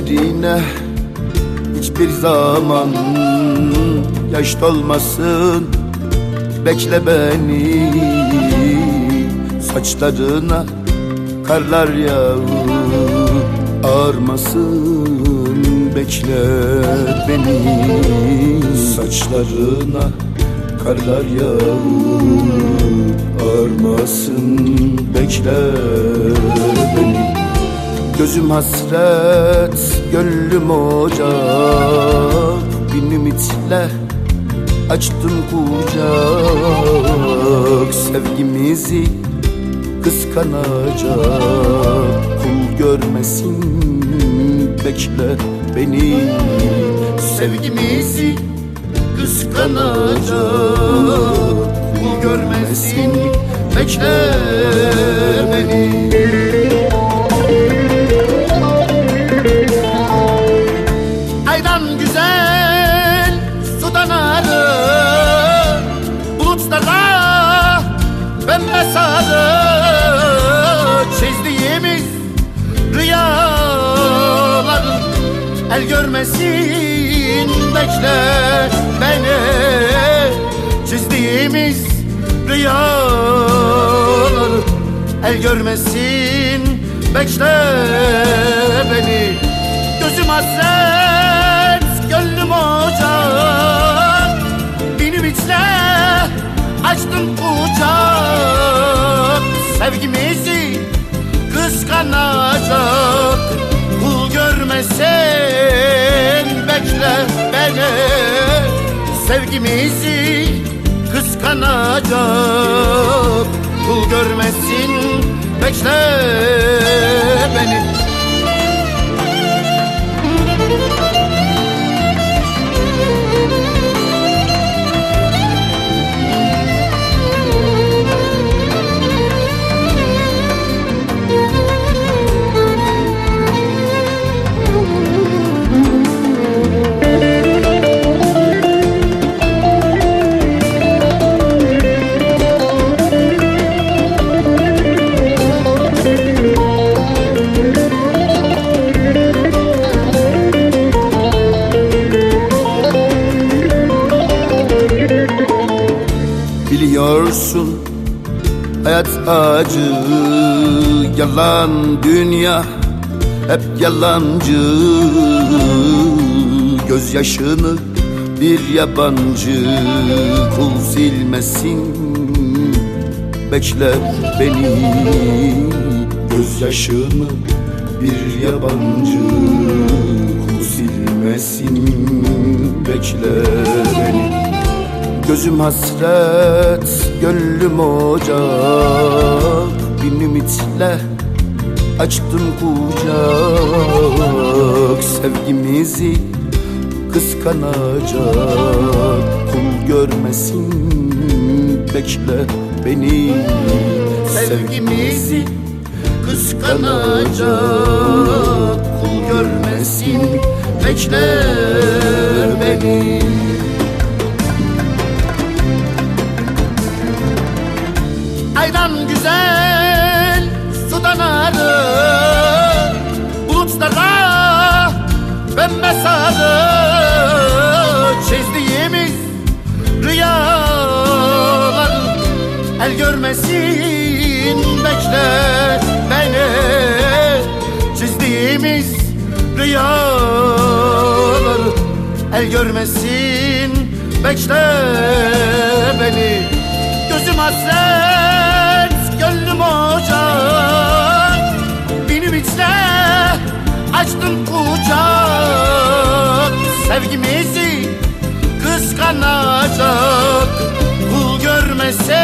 gözlerine Hiçbir zaman yaş dolmasın. Bekle beni Saçlarına karlar yağır Ağarmasın. Bekle beni Saçlarına karlar yağır Ağarmasın. Bekle beni Gözüm hasret, gönlüm ocak. Bir ümitle açtım kucak. Sevgimizi kıskanacak. Kul görmesin bekle beni. Sevgimizi kıskanacak. Kul görmesin bekle El görmesin. Bekle beni. Çizdiğimiz rüyaları El görmesin. Bekle beni. Gözüm hasret, gönlüm ocak. Bin ümitle açtım kucak Sevgimizi kıskanacak Görmesin bekle beni. Sevgimizi kıskanacak Kul görmesin bekle beni Biliyorsun hayat acı Yalan dünya hep yalancı. Gözyaşını bir yabancı Kul silmesin bekle beni. Gözyaşını bir yabancı Kul silmesin bekle beni Gözüm hasret, gönlüm ocak. Bin ümitle açtım kucak. Sevgimizi kıskanacak. Kul görmesin bekle beni. Sevgimizi kıskanacak. Kul görmesin bekle beni Bulutlara pembe sarı Çizdiğimiz rüyalar El görmesin bekle beni. Çizdiğimiz rüyalar El görmesin bekle beni. Gözüm hasret, açtım kucak Sevgimizi kıskanacak. Kul görmesin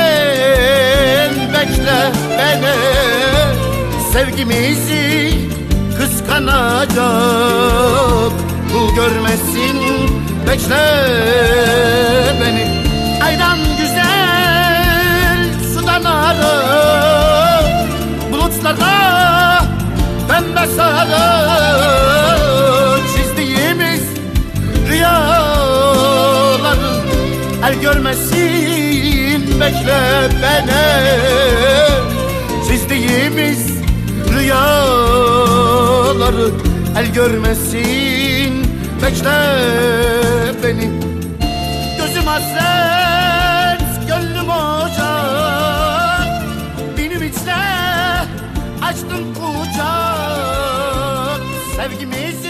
bekle beni. Sevgimizi kıskanacak. Kul görmesin bekle beni. Aydan güzel sudan arı Bulutlara pembe sarı Çizdiğimiz rüyaların El görmesin bekle beni. Çizdiğimiz rüyaları el görmesin Bekle beni. Gözüm hasret, kucak Sevgimizi kıskanan